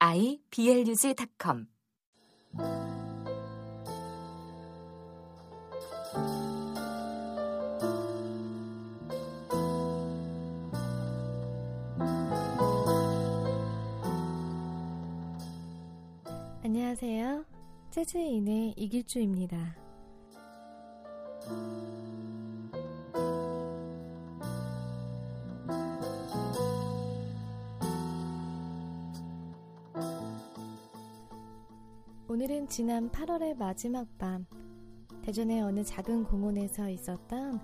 iblog.com 안녕하세요. 재즈인의 이길주입니다. 오늘은 지난 8월의 마지막 밤 대전의 어느 작은 공원에서 있었던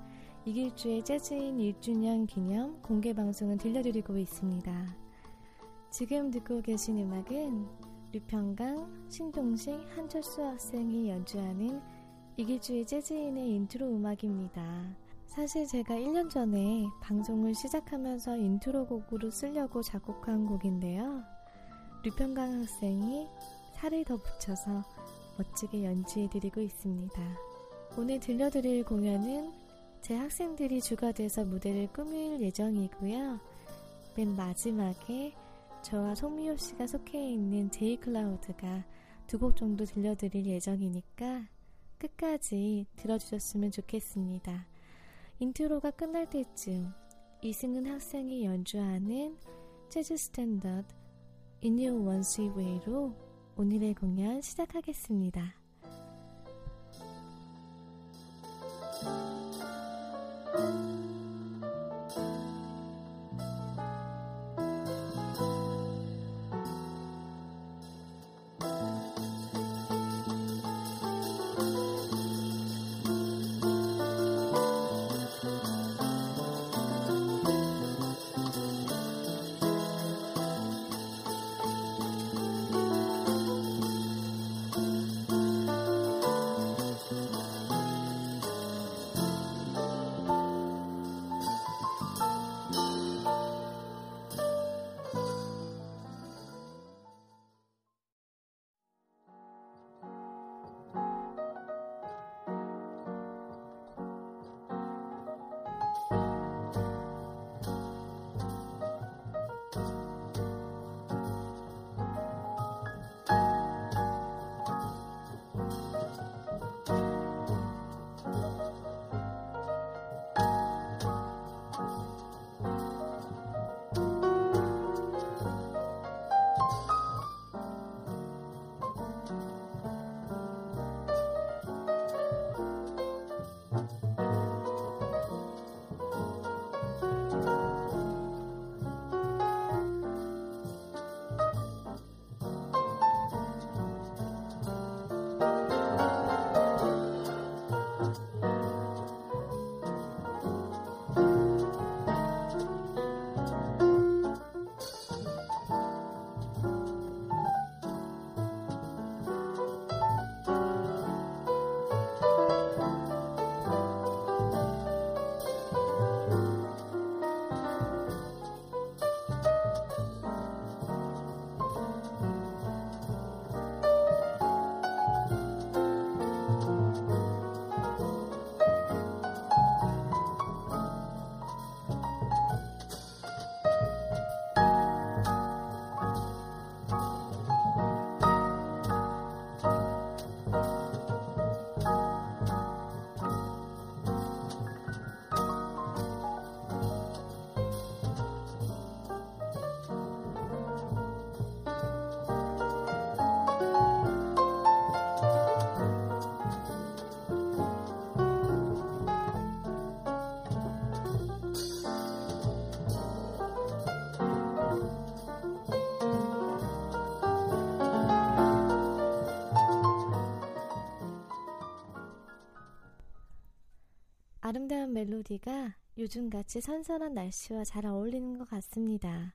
이길주의 재즈인 1주년 기념 공개 방송을 들려드리고 있습니다. 지금 듣고 계신 음악은 류평강, 신동식, 한철수 학생이 연주하는 이길주의 재즈인의 인트로 음악입니다. 사실 제가 1년 전에 방송을 시작하면서 인트로 곡으로 쓰려고 작곡한 곡인데요. 류평강 학생이 살을 더 붙여서 멋지게 연주해드리고 있습니다. 오늘 들려드릴 공연은 제 학생들이 주가 돼서 무대를 꾸밀 예정이고요. 맨 마지막에 저와 송미호 씨가 속해 있는 제이 클라우드가 두 곡 정도 들려드릴 예정이니까 끝까지 들어주셨으면 좋겠습니다. 인트로가 끝날 때쯤 이승은 학생이 연주하는 재즈 스탠더드 In Your One Sweet Way로 오늘의 공연 시작하겠습니다. 멜로디가 요즘같이 선선한 날씨와 잘 어울리는 것 같습니다.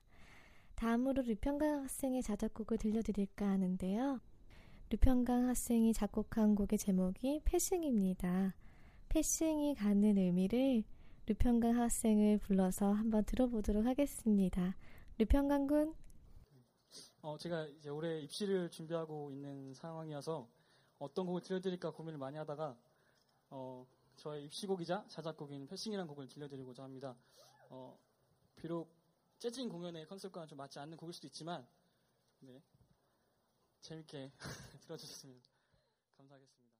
다음으로 류평강 학생의 자작곡을 들려드릴까 하는데요. 류평강 학생이 작곡한 곡의 제목이 패싱입니다. 패싱이 갖는 의미를 류평강 학생을 불러서 한번 들어보도록 하겠습니다. 류평강 군. 어, 제가 이제 올해 입시를 준비하고 있는 상황이어서 어떤 곡을 들려드릴까 고민을 많이 하다가 어, 저의 입시곡이자 자작곡인 패싱이라는 곡을 들려드리고자 합니다. 어, 비록 재즈인 공연의 컨셉과는 좀 맞지 않는 곡일 수도 있지만 네, 재밌게 들어주셨으면 감사하겠습니다.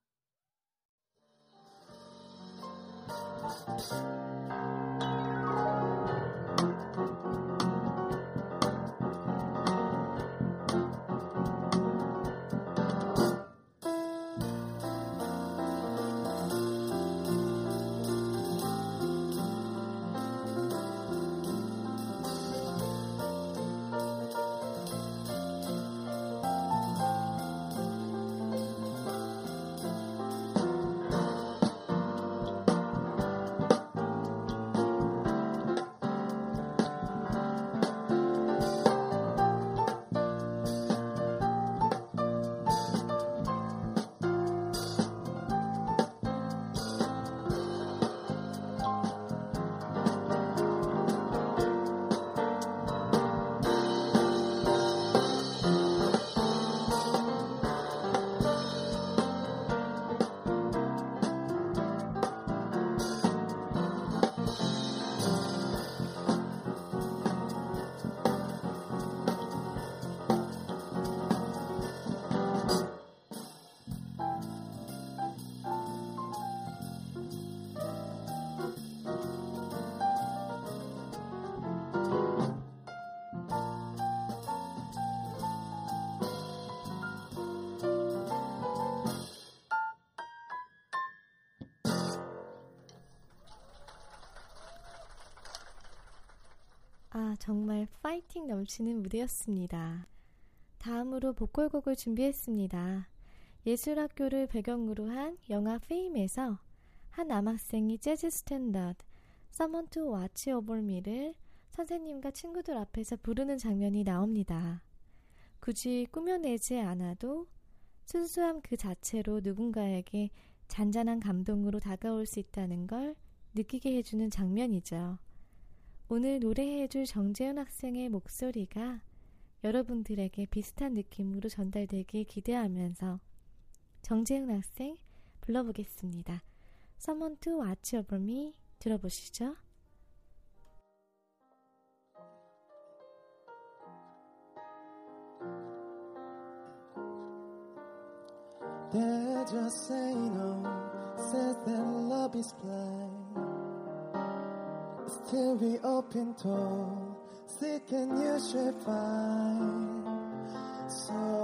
정말 파이팅 넘치는 무대였습니다. 다음으로 보컬곡을 준비했습니다. 예술학교를 배경으로 한 영화 Fame에서 한 남학생이 재즈 스탠다드 Someone to Watch Over Me를 선생님과 친구들 앞에서 부르는 장면이 나옵니다. 굳이 꾸며내지 않아도 순수함 그 자체로 누군가에게 잔잔한 감동으로 다가올 수 있다는 걸 느끼게 해주는 장면이죠. 오늘 노래해줄 정재훈 학생의 목소리가 여러분들에게 비슷한 느낌으로 전달되길 기대하면서 정재훈 학생 불러보겠습니다. Someone to watch over me 들어보시죠. They just say no, says that love is blind. Still be open to seek and you shall find. So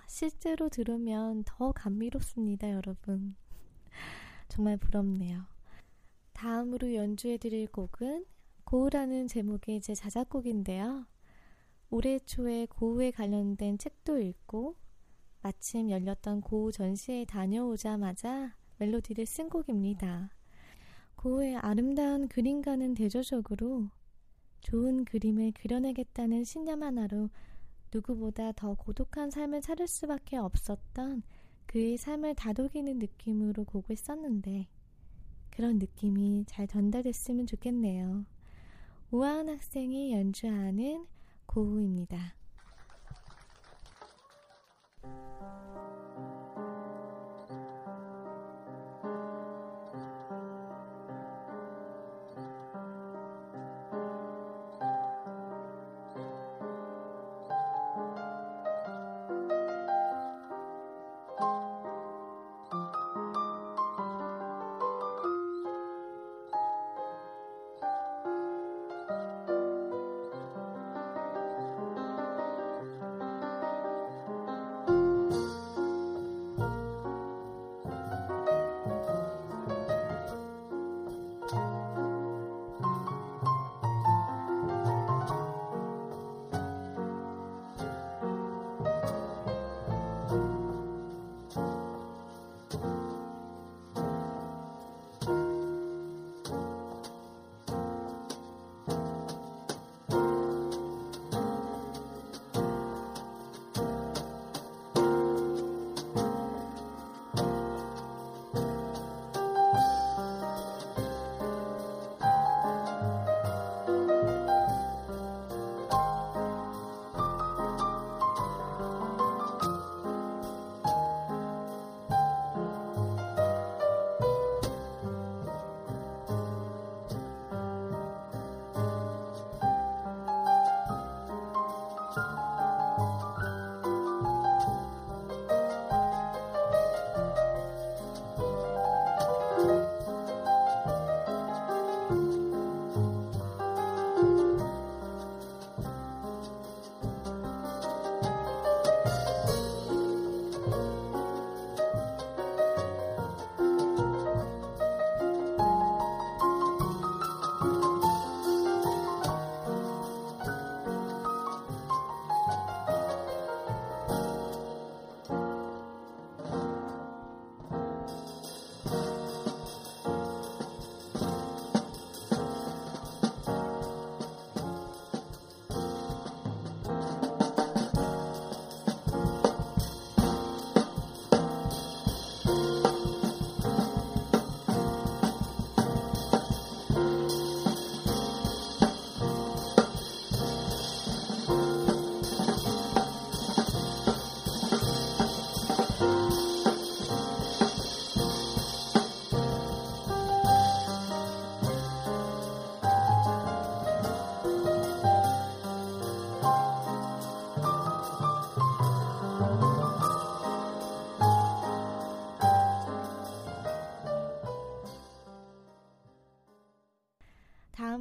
아, 실제로 들으면 더 감미롭습니다, 여러분. 정말 부럽네요. 다음으로 연주해드릴 곡은 고우라는 제목의 제 자작곡인데요. 올해 초에 고우에 관련된 책도 읽고 마침 열렸던 고우 전시에 다녀오자마자 멜로디를 쓴 곡입니다. 고우의 아름다운 그림과는 대조적으로 좋은 그림을 그려내겠다는 신념 하나로 누구보다 더 고독한 삶을 살을 수밖에 없었던 그의 삶을 다독이는 느낌으로 곡을 썼는데 그런 느낌이 잘 전달됐으면 좋겠네요. 우아한 학생이 연주하는 고우입니다.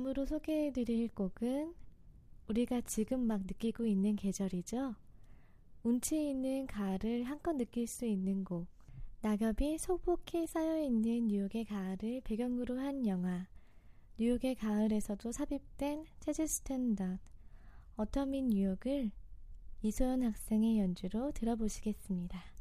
다음으로 소개해드릴 곡은 우리가 지금 막 느끼고 있는 계절이죠. 운치 있는 가을을 한껏 느낄 수 있는 곡. 낙엽이 소복히 쌓여있는 뉴욕의 가을을 배경으로 한 영화. 뉴욕의 가을에서도 삽입된 재즈 스탠다드. Autumn in New York을 이소연 학생의 연주로 들어보시겠습니다.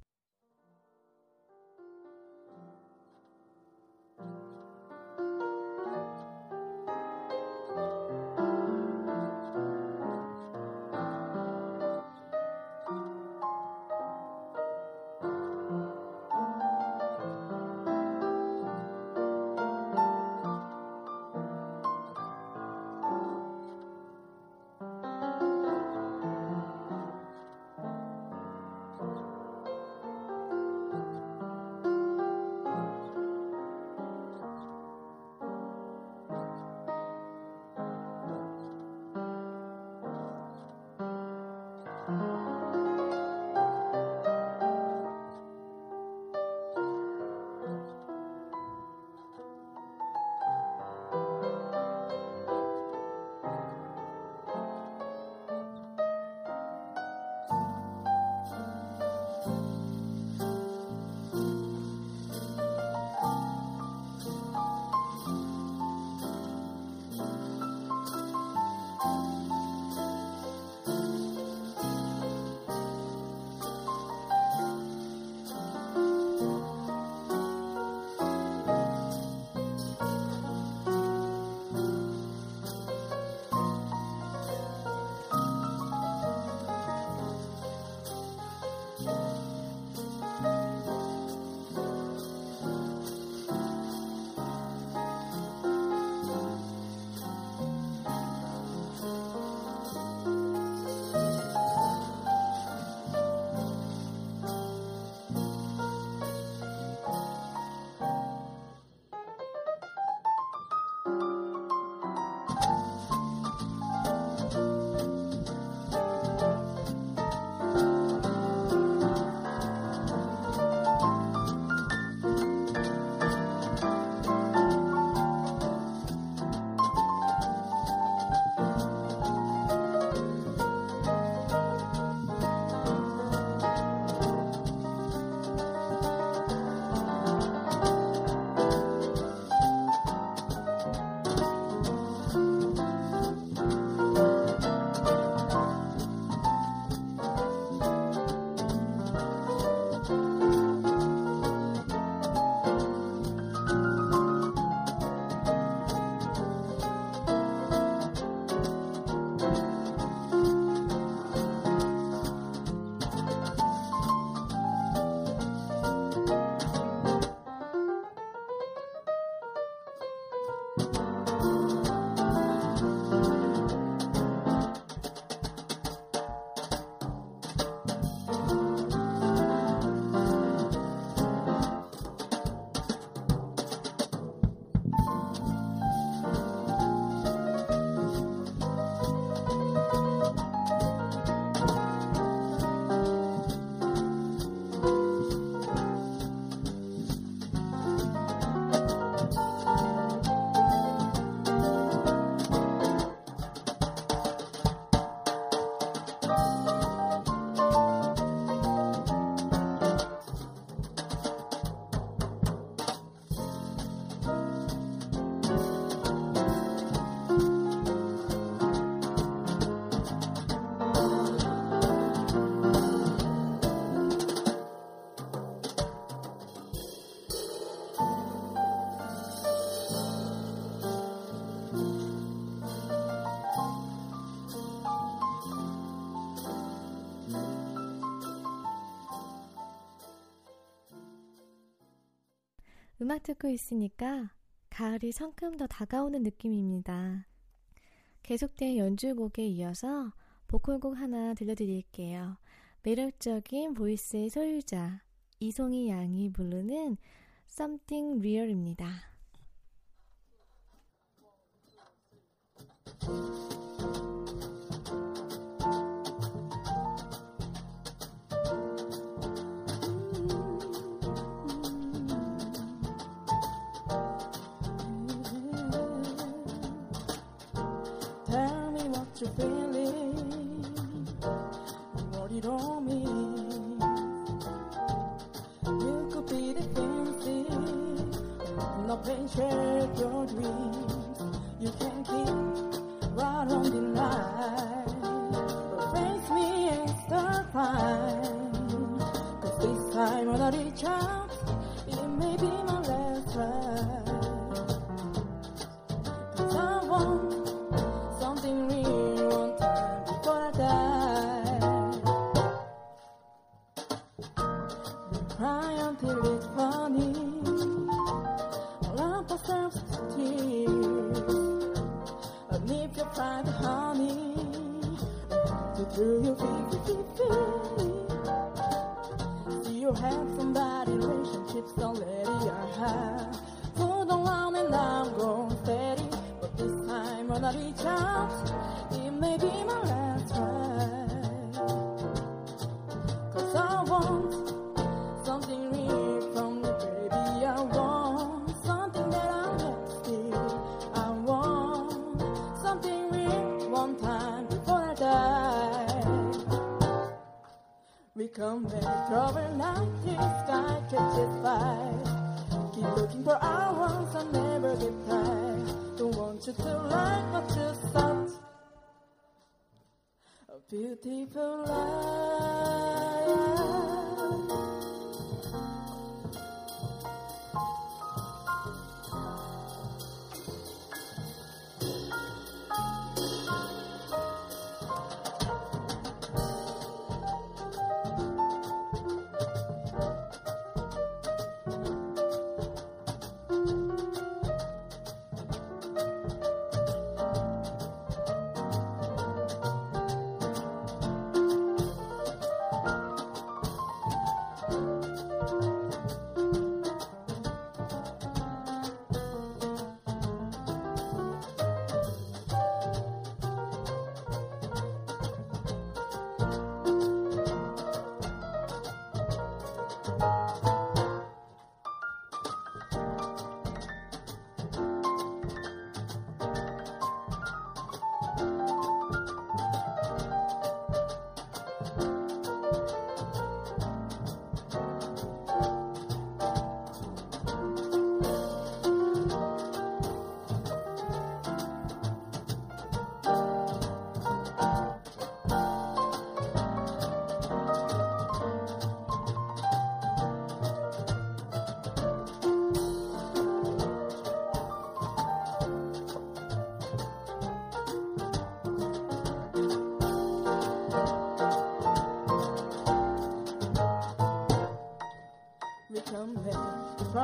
음악 듣고 있으니까 가을이 성큼 더 다가오는 느낌입니다. 계속된 연주곡에 이어서 보컬곡 하나 들려드릴게요. 매력적인 보이스의 소유자 이송희 양이 부르는 Something Real입니다. what you're feeling and what it all means. You could be the thing, no pain, share your dream.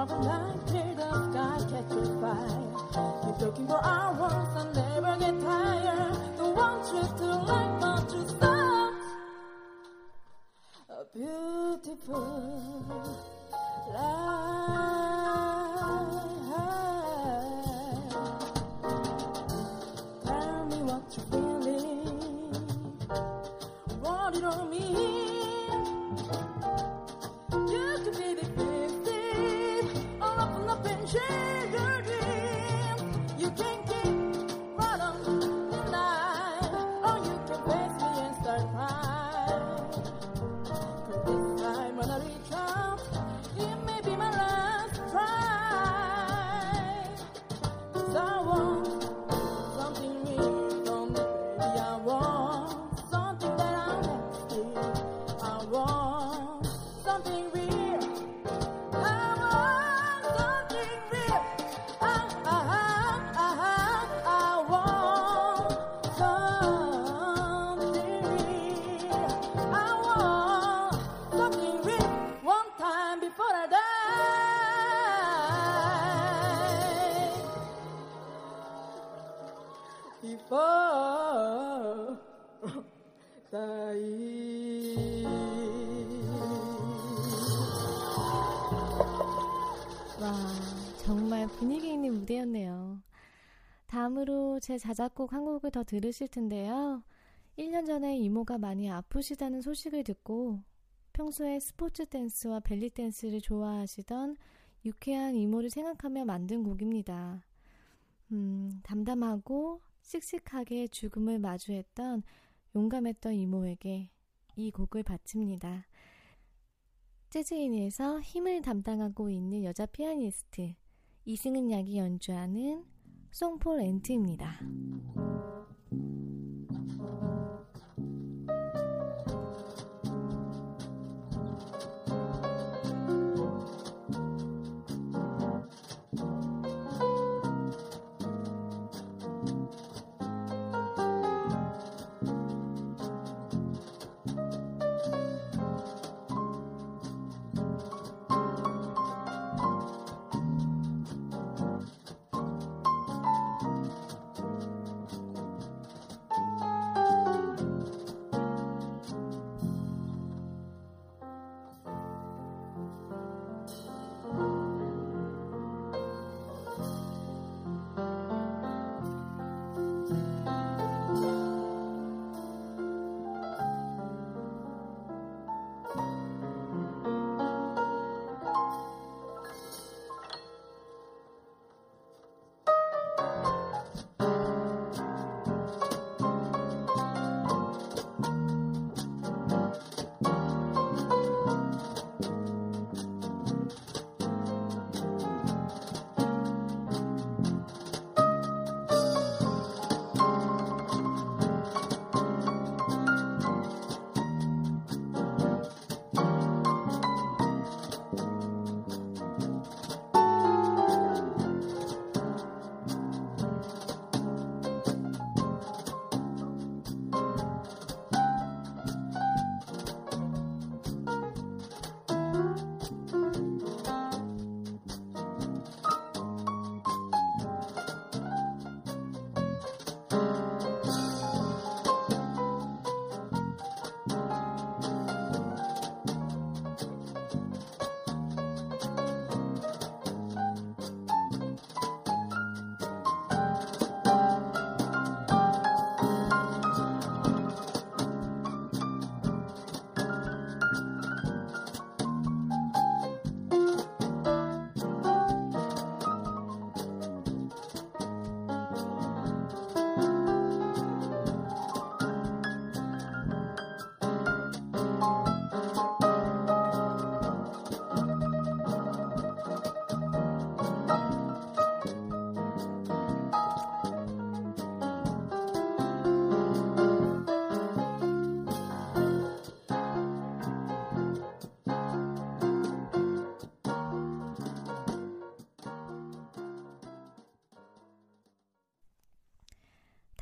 of a time period of sky catches fire. Keep looking for our hours and never get tired. The one trip to like, but you stop. A beautiful life. 와, 정말 분위기 있는 무대였네요. 다음으로 제 자작곡 한 곡을 더 들으실 텐데요. 1년 전에 이모가 많이 아프시다는 소식을 듣고 평소에 스포츠 댄스와 벨리 댄스를 좋아하시던 유쾌한 이모를 생각하며 만든 곡입니다. 음, 담담하고 씩씩하게 죽음을 마주했던 용감했던 이모에게 이 곡을 바칩니다. 재즈인에서 힘을 담당하고 있는 여자 피아니스트 이승은 약이 연주하는 송폴 앤트입니다.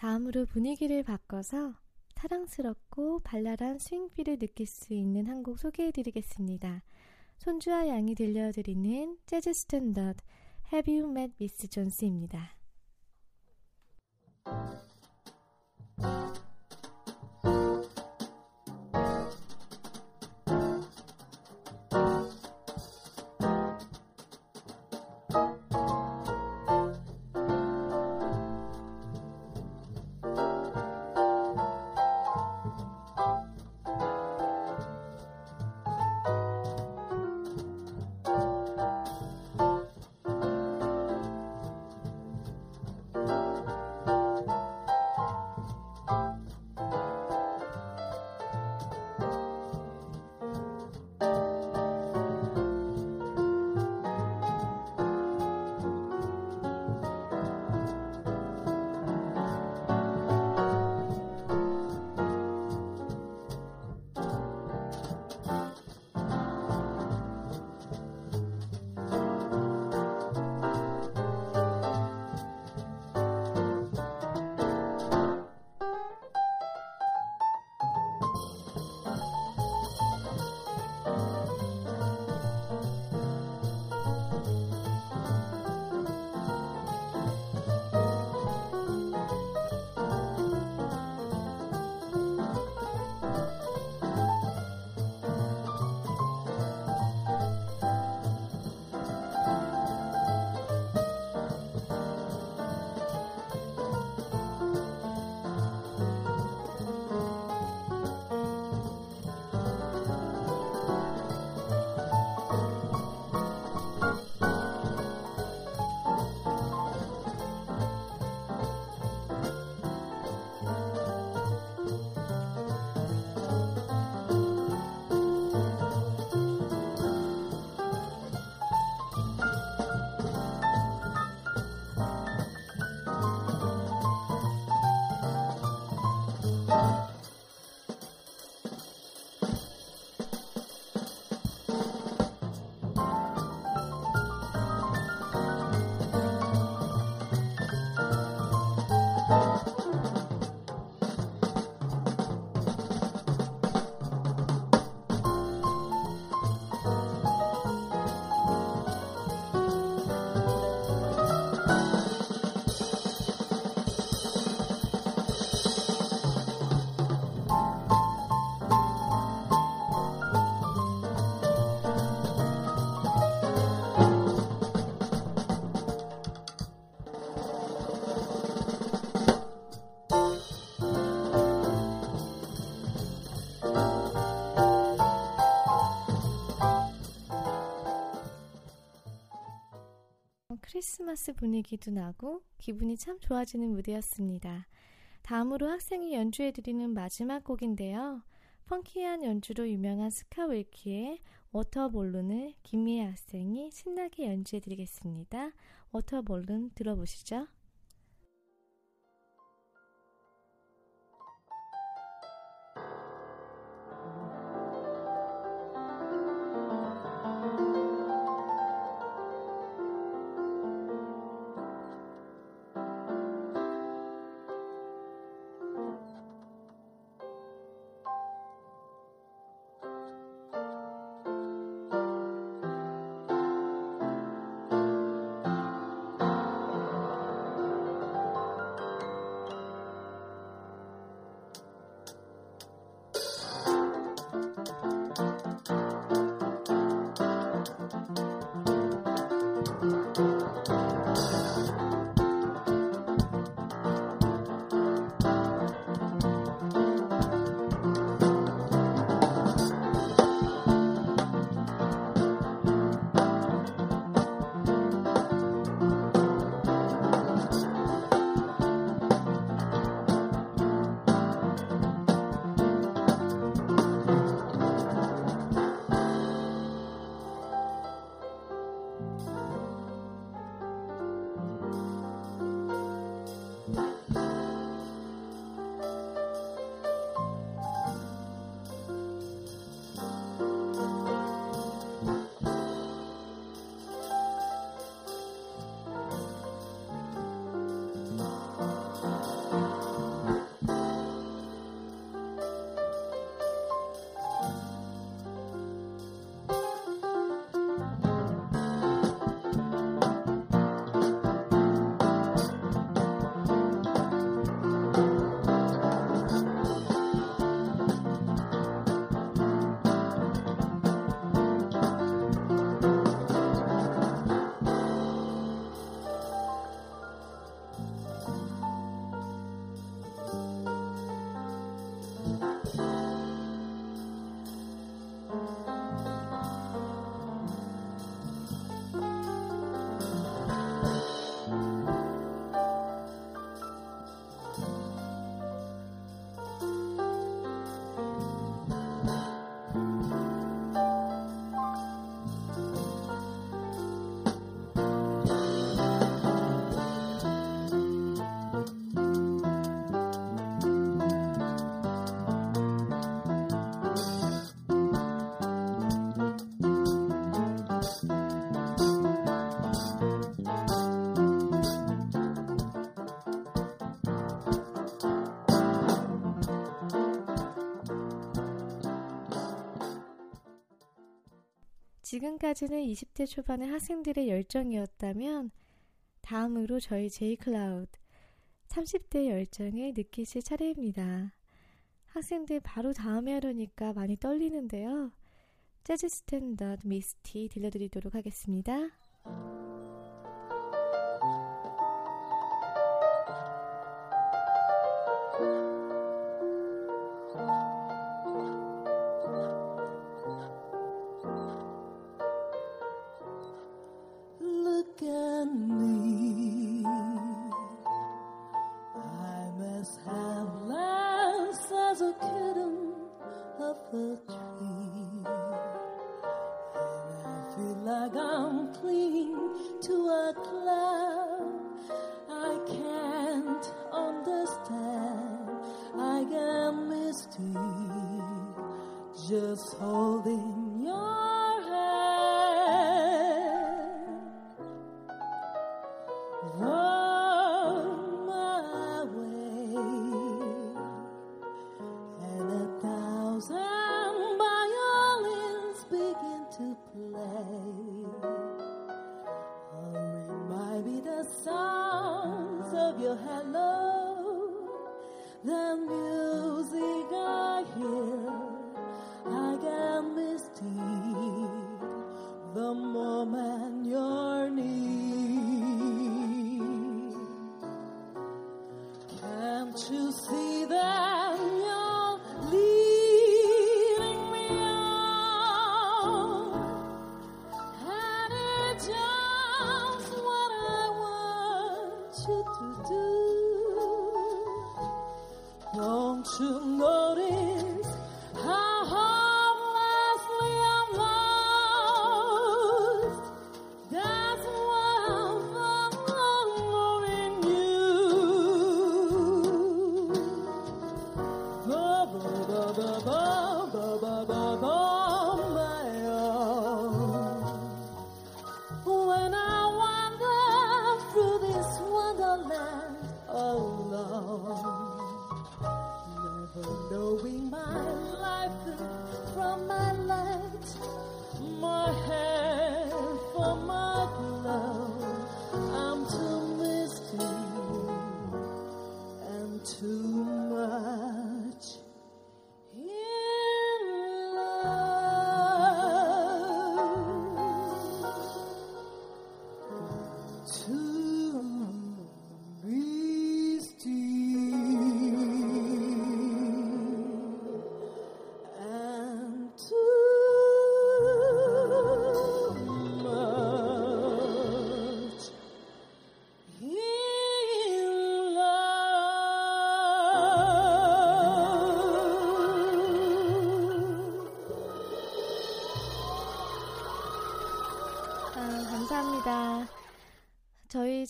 다음으로 분위기를 바꿔서 사랑스럽고 발랄한 스윙 feel을 느낄 수 있는 한 곡 소개해드리겠습니다. 손주와 양이 들려드리는 재즈 스탠더드 Have You Met Miss Jones입니다. 크리스마스 분위기도 나고 기분이 참 좋아지는 무대였습니다. 다음으로 학생이 연주해드리는 마지막 곡인데요. 펑키한 연주로 유명한 스카 윌키의 워터볼룬을 김미애 학생이 신나게 연주해드리겠습니다. 워터볼룬 들어보시죠. 지금까지는 20대 초반의 학생들의 열정이었다면 다음으로 저희 제이클라우드 30대 열정을 느끼실 차례입니다. 학생들 바로 다음에 하려니까 많이 떨리는데요. 재즈 스탠더드 Misty 들려드리도록 하겠습니다. Just holding your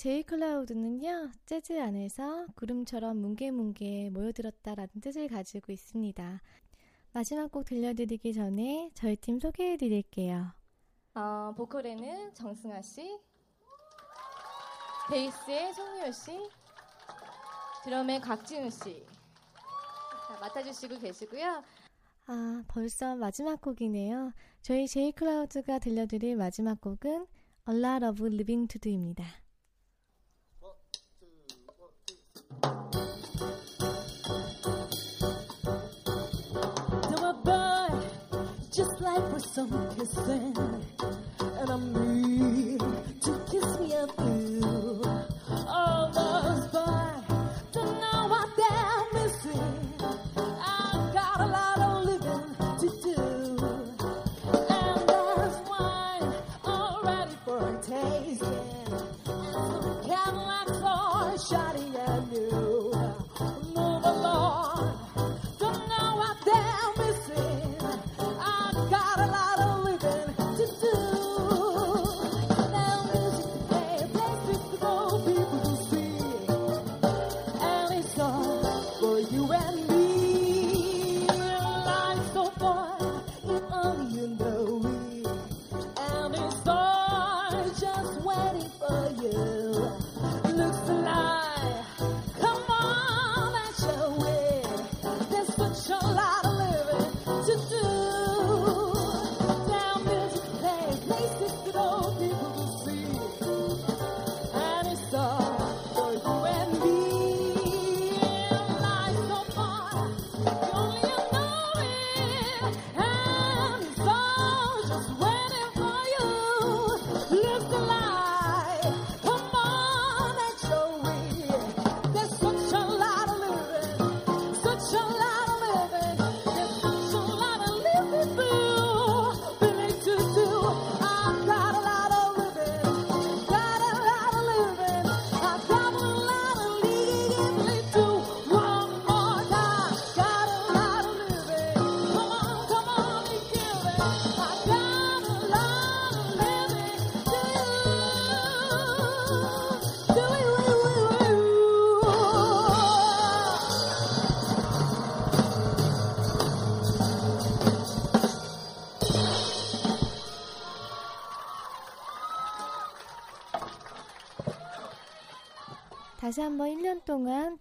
제이클라우드는요, 재즈 안에서 구름처럼 뭉게뭉게 모여들었다라는 뜻을 가지고 있습니다. 마지막 곡 들려드리기 전에 저희 팀 소개해 드릴게요. 어, 보컬에는 정승아 씨, 베이스에 송미호 씨, 드럼에 곽지훈 씨 자, 맡아주시고 계시고요. 아, 벌써 마지막 곡이네요. 저희 제이클라우드가 들려드릴 마지막 곡은 A Lot of Living to Do입니다. Some kissing, and I'm me to kiss me up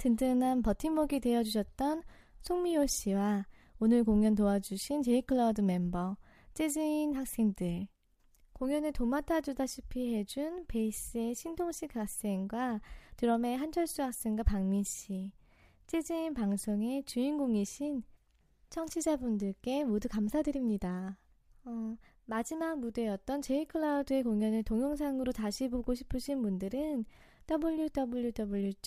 든든한 버팀목이 되어주셨던 송미호 씨와 오늘 공연 도와주신 제이클라우드 멤버, 재즈인 학생들, 공연을 도맡아 주다시피 해준 베이스의 신동식 학생과 드럼의 한철수 학생과 박민 씨, 재즈인 방송의 주인공이신 청취자분들께 모두 감사드립니다. 어, 마지막 무대였던 제이클라우드의 공연을 동영상으로 다시 보고 싶으신 분들은 www.재즈인.kr에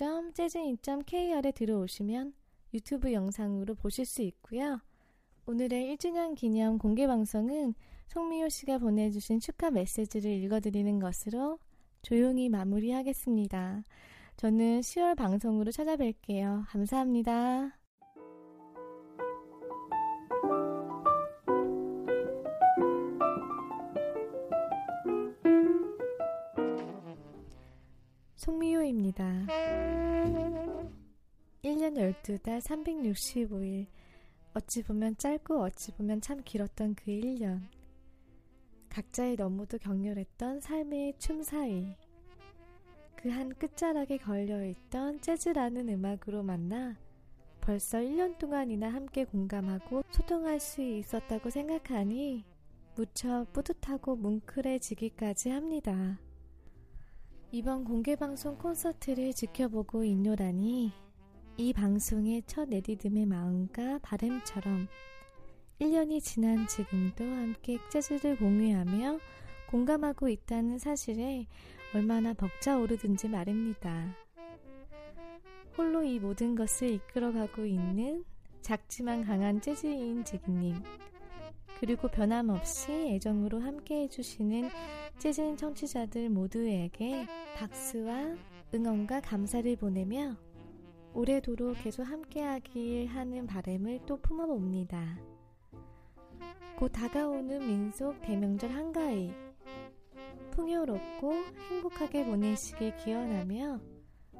들어오시면 유튜브 영상으로 보실 수 있고요. 오늘의 1주년 기념 공개 방송은 송미호 씨가 보내주신 축하 메시지를 읽어드리는 것으로 조용히 마무리하겠습니다. 저는 10월 방송으로 찾아뵐게요. 감사합니다. 송미호입니다. 1년 12달 365일. 어찌 보면 짧고 어찌 보면 참 길었던 그 1년. 각자의 너무도 격렬했던 삶의 춤 사이. 그 한 끝자락에 걸려있던 재즈라는 음악으로 만나 벌써 1년 동안이나 함께 공감하고 소통할 수 있었다고 생각하니 무척 뿌듯하고 뭉클해지기까지 합니다. 이번 공개방송 콘서트를 지켜보고 있노라니 이 방송의 첫 에디듬의 마음과 바램처럼 1년이 지난 지금도 함께 재즈를 공유하며 공감하고 있다는 사실에 얼마나 벅차오르든지 말입니다. 홀로 이 모든 것을 이끌어가고 있는 작지만 강한 재즈인 지기님 그리고 변함없이 애정으로 함께 해주시는 재즈인 청취자들 모두에게 박수와 응원과 감사를 보내며 오래도록 계속 함께하길 하는 바램을 또 품어봅니다. 곧 다가오는 민속 대명절 한가위 풍요롭고 행복하게 보내시길 기원하며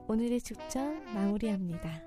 오늘의 축전 마무리합니다.